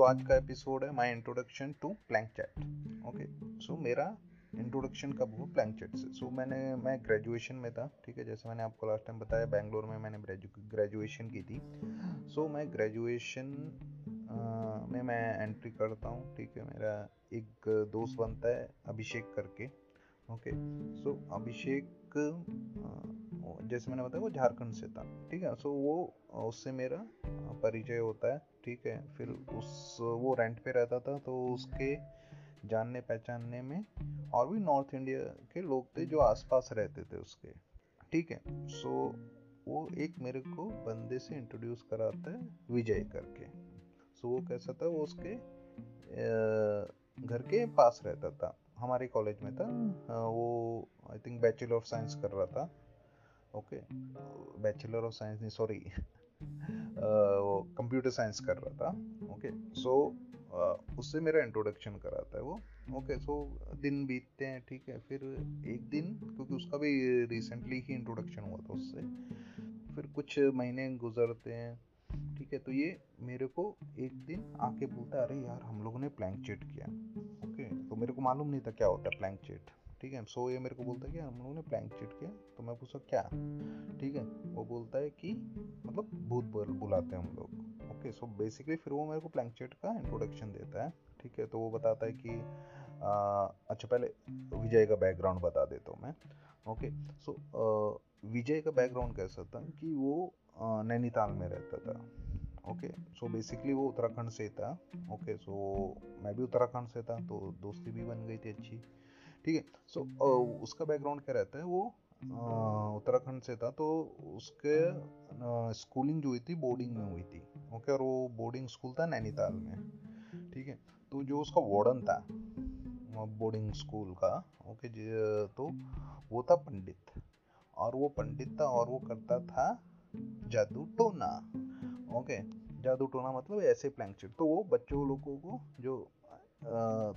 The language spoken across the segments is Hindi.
सो आज का एपिसोड है my introduction to planchette okay so मेरा इंट्रोडक्शन कब हुआ प्लैंक चैट से? सो so, मैंने मैं ग्रेजुएशन में था ठीक है? जैसे मैंने आपको लास्ट टाइम बताया बैंगलोर में मैंने ग्रेजुएशन की थी. सो so, मैं ग्रेजुएशन में मैं एंट्री करता हूँ ठीक है? मेरा एक दोस्त बनता है अभिषेक करके. ओके सो अभिषेक जैसे मैंने बताया वो झारखंड से था ठीक है? सो so, वो उससे मेरा परिचय होता है. ठीक है, फिर उस, वो रेंट पे रहता था तो उसके जानने पहचानने में और भी नॉर्थ इंडिया के लोग थे जो आसपास रहते थे उसके। ठीक है सो वो एक मेरे को बंदे से इंट्रोड्यूस कराता है विजय करके। सो वो कैसा था, वो उसके घर के पास रहता था, हमारे कॉलेज में था। वो I think bachelor of science कर रहा था। ओके बैचलर ऑफ़ साइंस नहीं सॉरी कंप्यूटर साइंस कर रहा था ओके सो उससे मेरा इंट्रोडक्शन कराता है वो ओके सो दिन बीतते हैं, ठीक है? फिर एक दिन, क्योंकि उसका भी रिसेंटली ही इंट्रोडक्शन हुआ था उससे, फिर कुछ महीने गुजरते हैं, ठीक है? तो ये मेरे को एक दिन आके बोलता अरे यार, हम लोगों ने प्लैंक चेट किया ओके तो मेरे को मालूम नहीं था क्या होता है प्लैंक चेट ठीक है? सो ये मेरे को बोलता है कि हम लोगों ने प्लैंक चिट किया तो मैं पूछा क्या? ठीक है? वो बोलता है कि मतलब भूत बुलाते हैं हम लोग। ओके सो बेसिकली फिर वो मेरे को प्लैंक चिट का इंट्रोडक्शन देता है ठीक है? तो वो बताता है कि आ, अच्छा पहले विजय का बैकग्राउंड बता देता हूँ मैं। ओके सो विजय का बैकग्राउंड कैसा था कि वो नैनीताल में रहता था। ओके सो बेसिकली वो उत्तराखंड से था। ओके okay, सो so, मैं भी उत्तराखंड से था तो दोस्ती भी बन गई थी अच्छी। ठीक है? सो उसका बैकग्राउंड क्या रहता है? वो उत्तराखंड से था तो उसके स्कूलिंग जो हुई थी बोर्डिंग में हुई थी। ओके और वो बोर्डिंग स्कूल था नैनीताल में। ठीक है? तो जो उसका वार्डन था बोर्डिंग स्कूल का ओके तो वो था पंडित। और वो पंडित था और वो करता था जादू टोना। ओके जादू टोना मतलब ऐसे प्लैंक तो वो बच्चों लोगों को जो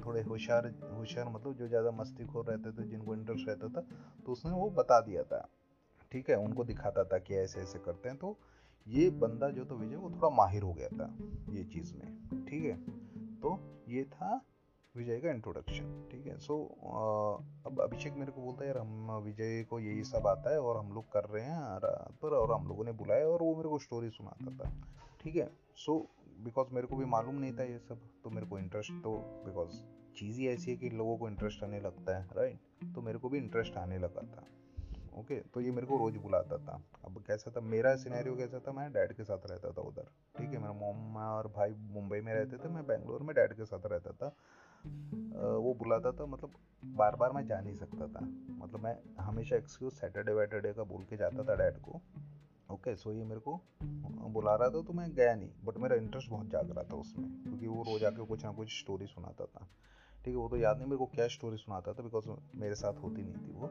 थोड़े होशियार होशियार मतलब जो ज़्यादा मस्तीखोर रहते थे, जिनको इंटरेस्ट रहता था तो उसने वो बता दिया था। ठीक है? उनको दिखाता था कि ऐसे ऐसे करते हैं। तो ये बंदा जो तो विजय, वो थोड़ा माहिर हो गया था ये चीज़ में। ठीक है? तो ये था विजय का इंट्रोडक्शन ठीक है? सो अब अभिषेक मेरे को बोलता है, यार, हम विजय को यही सब आता है और हम लोग कर रहे हैं पर और हम लोगों ने बुलाया और वो मेरे को स्टोरी सुनाता था। ठीक है? सो बिकॉज़ मेरे को भी मालूम नहीं था ये सब तो मेरे को इंटरेस्ट तो बिकॉज़ चीज़ ही ऐसी है कि लोगों को इंटरेस्ट आने लगता है राइट तो मेरे को भी इंटरेस्ट आने लगा था ओके तो ये मेरे को रोज बुलाता था। अब कैसा था मेरा सिनेरियो कैसा था मैं डैड के साथ रहता था उधर ठीक है? मेरा मोम और भाई मुंबई में रहते थे मैं बेंगलोर में डैड के साथ रहता था। वो बुलाता था मतलब बार बार मैं जा नहीं सकता था। मतलब मैं हमेशा एक्सक्यूज सैटरडे वैटरडे का बोल के जाता था डैड को ओके, सो ये मेरे को बुला रहा था तो मैं गया नहीं बट मेरा इंटरेस्ट बहुत जाग रहा था उसमें, क्योंकि वो रोज आके कुछ ना कुछ स्टोरी सुनाता था। ठीक है, वो तो याद नहीं मेरे को क्या स्टोरी सुनाता था बिकॉज़ मेरे साथ होती नहीं थी वो।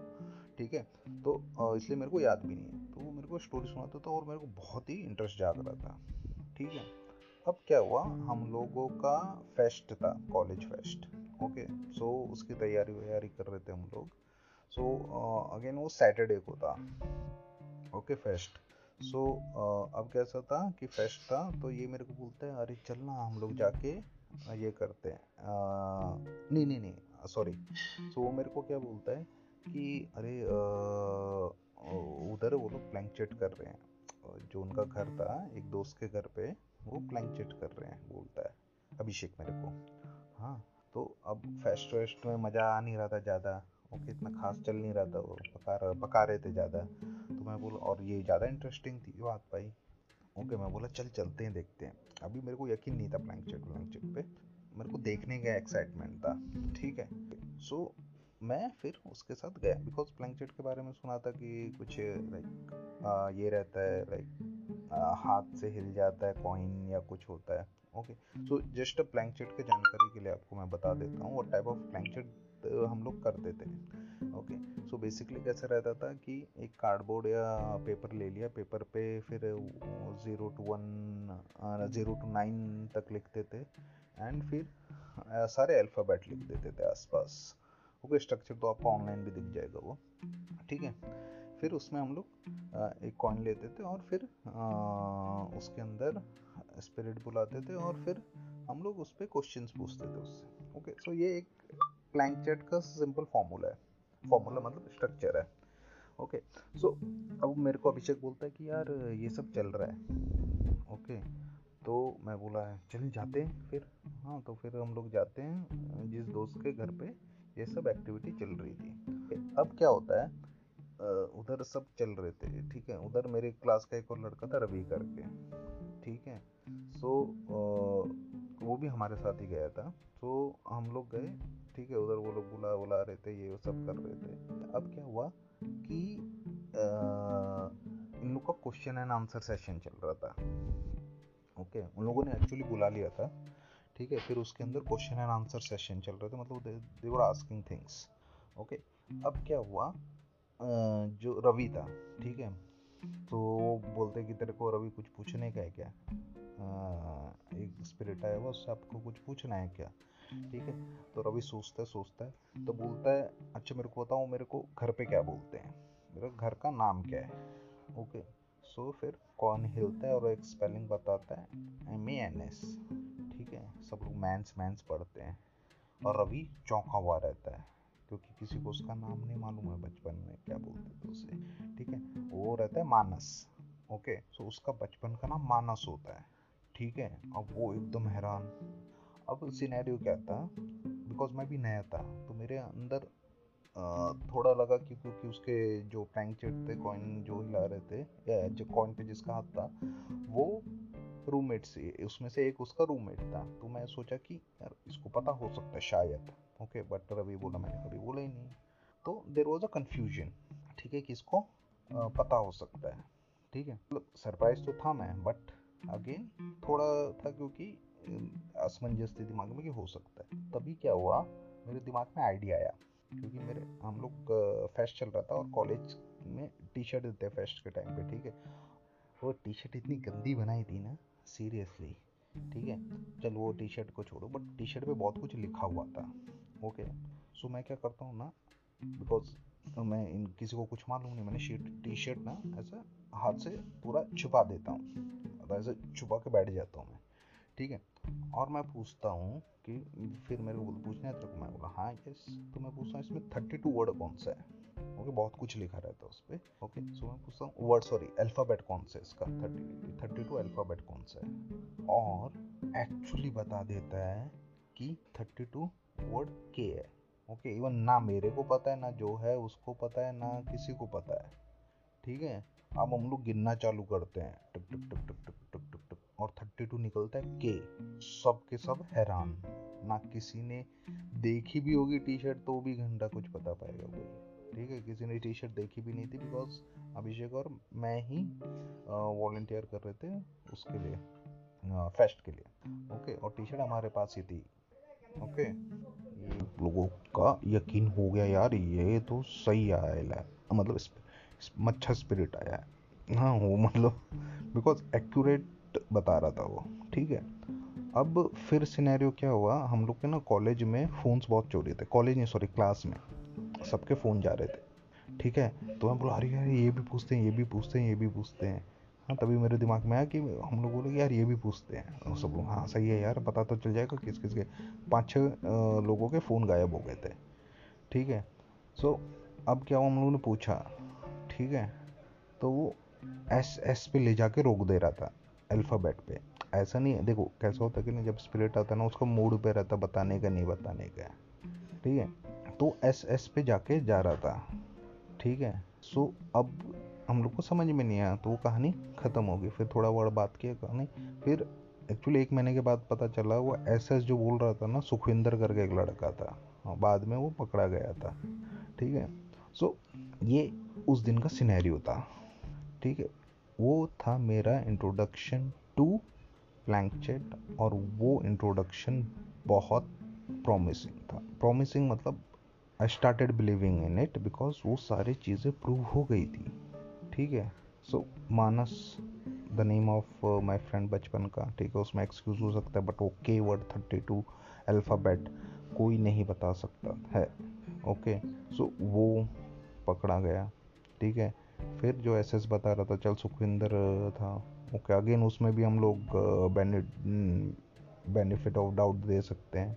ठीक है तो इसलिए मेरे को याद भी नहीं है। तो वो मेरे को स्टोरी सुनाता था और मेरे को बहुत ही इंटरेस्ट जाग रहा था। ठीक है, अब क्या हुआ? हम लोगों का फेस्ट था कॉलेज फेस्ट ओके सो उसकी तैयारी वैयारी कर रहे थे हम लोग। सो अगेन वो सैटरडे को था ओके फेस्ट सो so, अब कैसा था कि फेस्ट था तो ये मेरे को बोलते हैं अरे चल ना हम लोग जाके ये करते हैं। नहीं नहीं नहीं सॉरी सो so, वो मेरे को क्या बोलता है कि अरे उधर वो लोग प्लैंक चेट कर रहे हैं। जो उनका घर था एक दोस्त के घर पे वो प्लैंक चेट कर रहे हैं बोलता है अभिषेक मेरे को। हाँ तो अब फेस्ट वेस्ट में मज़ा आ नहीं रहा था ज़्यादा ओके इतना खास चल नहीं रहा था वो पका पका रहे थे ज़्यादा। तो मैं बोला और ये ज़्यादा इंटरेस्टिंग थी बात भाई. ओके मैं बोला चल चलते हैं देखते हैं. अभी मेरे को यकीन नहीं था प्लैंक चेक व्लैंक चेक पे। मेरे को देखने का एक्साइटमेंट था ठीक है? सो so, मैं फिर उसके साथ गया बिकॉज़ प्लैंक चेट के बारे में सुना था कि कुछ लाइक ये रहता है लाइक हाथ से हिल जाता है कॉइन या कुछ होता है। ओके सो जस्ट प्लैंक चेट के जानकारी के लिए आपको मैं बता देता हूँ वो टाइप ऑफ़ प्लैंक चेट हम लोग करते थे। सो बेसिकली कैसा रहता था कि एक कार्डबोर्ड या पेपर ले लिया पेपर पे फिर zero two one zero two nine तक लिखते थे एंड फिर सारे अल्फ़ाबेट लिख देते थे आसपास। ओके स्ट्रक्चर तो आपको ऑनलाइन भी दिख जाएगा वो। ठीक है? फिर उसमें हम लोग एक कॉइन लेते थे और फिर उसके अंदर स्पिरिट बुलाते थे और फिर हम लोग उस पर क्वेश्चन पूछते थे उससे। ओके सो ये एक प्लैंक चैट का सिंपल फॉर्मूला है। फॉर्मूला मतलब स्ट्रक्चर है। ओके सो अब मेरे को अभिषेक बोलता है कि यार, ये सब चल रहा है। ओके तो मैं बोला है चल जाते हैं फिर। हाँ तो फिर हम लोग जाते हैं, जिस दोस्त के घर पे ये सब एक्टिविटी चल रही थी। अब क्या होता है उधर सब चल रहे थे, ठीक है? उधर मेरे क्लास का एक और लड़का था, रवि करके। ठीक है? सो वो भी हमारे साथ ही गया था। तो हम लोग गए ठीक है, उधर वो लोग बुला बुला रहे थे, ये वो सब कर रहे थे। अब क्या हुआ कि इन लोग का क्वेश्चन एंड आंसर सेशन चल रहा था। ओके उन लोगों ने एक्चुअली बुला लिया था। ठीक है, फिर उसके अंदर क्वेश्चन एंड आंसर सेशन चल रहे थे। मतलब they were asking things okay अब क्या हुआ? जो रवि था, ठीक है? तो वो बोलते कि तेरे को रवि कुछ पूछने का है क्या? एक स्पिरिट आया हुआ, उससे आपको कुछ पूछना है क्या? ठीक है? तो रवि सोचता है सोचता है तो बोलता है अच्छा मेरे को बताओ, मेरे को घर पे क्या बोलते हैं? मेरे घर का नाम क्या है? ओके सो फिर कौन हिलता है और एक स्पेलिंग बताता है एम ए एन एस ठीक है? सब लोग मैंस मैंस पढ़ते हैं। और रवि चौंका हुआ रहता है, क्योंकि किसी को उसका नाम नहीं मालूम है बचपन में क्या बोलते थे उसे, ठीक है? वो रहता है मानस, ओके? सो उसका बचपन का नाम मानस होता है, ठीक है? अब वो एकदम हैरान अब सिनेरियो क्या था? बिकॉज़ मैं भी नया था तो मेरे अंदर थोड़ा लगा कि क्योंकि उसके जो प्रैंक चेट थे कॉइन जो हिला रहे थे, या जो कॉइन पे जिसका हाथ था, वो रूममेट से, उसमें से एक उसका रूममेट था। तो मैं सोचा कि यार, इसको पता हो सकता है शायद ओके बट रवि बोला, मैंने कभी बोला ही नहीं। तो देर वॉज़ अ कन्फ्यूज़न ठीक है, कि इसको पता हो सकता है, ठीक है। मतलब सरप्राइज़ तो था मैं बट अगेन थोड़ा था क्योंकि असमंजस थी दिमाग में कि हो सकता है। तभी क्या हुआ? मेरे दिमाग में आइडिया आया। क्योंकि मेरे, हम लोग फेस्ट चल रहा था और कॉलेज में टी शर्ट देते हैं फेस्ट के टाइम पे, ठीक है? वो टी शर्ट इतनी गंदी बनाई थी ना सीरियसली ठीक है? चल, वो टी शर्ट को छोड़ो बट टी शर्ट पे बहुत कुछ लिखा हुआ था। ओके सो मैं क्या करता हूँ ना बिकॉज़ मैं इन, किसी को कुछ मालूम नहीं, मैंने शीट टी शर्ट ना, ऐसा हाथ से पूरा छुपा देता हूँ। ऐसे छुपा के बैठ जाता हूँ मैं। ठीक है? और मैं पूछता हूँ कि फिर मेरे को पूछना है तो मैं बोला हाँ यस तो मैं पूछता हूँ, इसमें थर्टी टू वर्ड कौन सा है? ओके, बहुत कुछ लिखा रहता है उस पर ओके सो मैं पूछता हूँ वर्ड सॉरी अल्फ़ाबेट कौन सा है इसका? थर्टी थर्टी टू अल्फ़ाबेट कौन सा है? और एक्चुअली बता देता है कि थर्टी टू वर्ड के है। ओके इवन ना मेरे को पता है, ना जो है, उसको पता है, ना किसी को पता है। ठीक है? अब हम लोग गिनना चालू करते हैं। टक टक टक टक टक टक टक और थर्टी टू निकलता है के सब के सब हैरान। ना किसी ने देखी भी होगी टी शर्ट तो भी घंटा कुछ पता पाएगा कोई। ठीक है? किसी ने टी शर्ट देखी भी नहीं थी बिकॉज़ अभिषेक और मैं ही वॉल्टियर कर रहे थे उसके लिए फेस्ट के लिए। ओके और टी शर्ट हमारे पास ही थी। ओके लोगों का यकीन हो गया यार, ये तो सही आया है। मतलब मच्छर स्पिरिट आया है। हाँ वो मतलब बिकॉज़ एक्यूरेट बता रहा था वो। ठीक है? अब फिर सिनेरियो क्या हुआ? हम लोग के ना कॉलेज में फ़ोन्स बहुत चोरी थे। कॉलेज नहीं सॉरी क्लास में। सबके फ़ोन जा रहे थे। ठीक है? तो मैं बोला, अरे यार, ये भी पूछते हैं, ये भी पूछते हैं, ये भी पूछते हैं। हाँ तभी मेरे दिमाग में आया कि हम लोग बोले, यार, ये भी पूछते हैं। और सब लोग हाँ सही है यार, पता तो चल जाएगा किस किस के पाँच छः लोगों के फ़ोन गायब हो गए थे। ठीक है? सो अब क्या हुआ? हम लोगों ने पूछा। ठीक है? तो वो एस एस पे ले जाके रोक दे रहा था। अल्फ़ाबेट पे। ऐसा नहीं है, देखो, कैसा होता है कि नहीं, जब स्पिरिट आता है ना, उसका मूड पे रहता बताने का, नहीं बताने का। ठीक है? तो एस एस पे जाके जा रहा था। ठीक है? सो अब हम लोग को समझ में नहीं आया तो वो कहानी ख़त्म हो गई। फिर थोड़ा वर्ड बात किया कहानी। फिर एक्चुअली एक महीने के बाद पता चला, वो एस एस जो बोल रहा था ना, सुखविंदर करके एक लड़का था। हाँ बाद में वो पकड़ा गया था। ठीक है? सो ये उस दिन का सिनेरियो था। ठीक है? वो था मेरा इंट्रोडक्शन टू प्लैंक चैट और वो इंट्रोडक्शन बहुत प्रॉमिसिंग था। प्रॉमिसिंग मतलब I started believing in it because वो सारी चीज़ें प्रूव हो गई थी। ठीक है? So Manas the name of my friend बचपन का ठीक है? उसमें एक्सक्यूज हो सकता है बट वो के वर्ड थर्टी टू अल्फ़ाबेट कोई नहीं बता सकता है। ओके okay, सो so वो पकड़ा गया। ठीक है? फिर जो एस एस बता रहा था, चल सुखविंदर था। ओके अगेन उसमें भी हम लोग बेनिफिट ऑफ़ डाउट दे सकते हैं।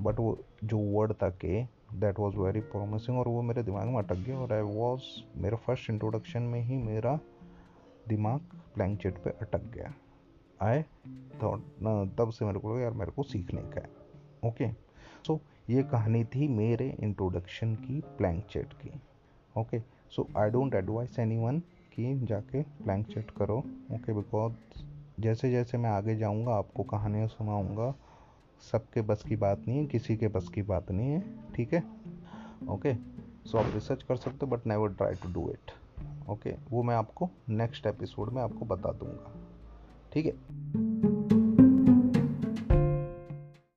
बट वो, जो वर्ड था के दैट वॉज़ वेरी प्रोमिसिंग और वो मेरे दिमाग में अटक गया और आई वॉज़ मेरे फ़र्स्ट इंट्रोडक्शन में ही मेरा दिमाग प्लैंक चेट पे अटक गया। आए थॉट तब से मेरे को यार मेरे को सीखने का है। ओके सो ये कहानी थी मेरे इंट्रोडक्शन की प्लैंक चेट की। Okay so I don't advise anyone कि जाके प्लैंक चेट करो। ओके बिकॉज़ जैसे जैसे मैं आगे जाऊँगा, आपको कहानियाँ सुनाऊँगा, सबके बस की बात नहीं है, किसी के बस की बात नहीं है, ठीक है? ओके सो आप रिसर्च कर सकते हो but never try to do it okay वो मैं आपको नेक्स्ट एपिसोड में आपको बता दूँगा। ठीक है?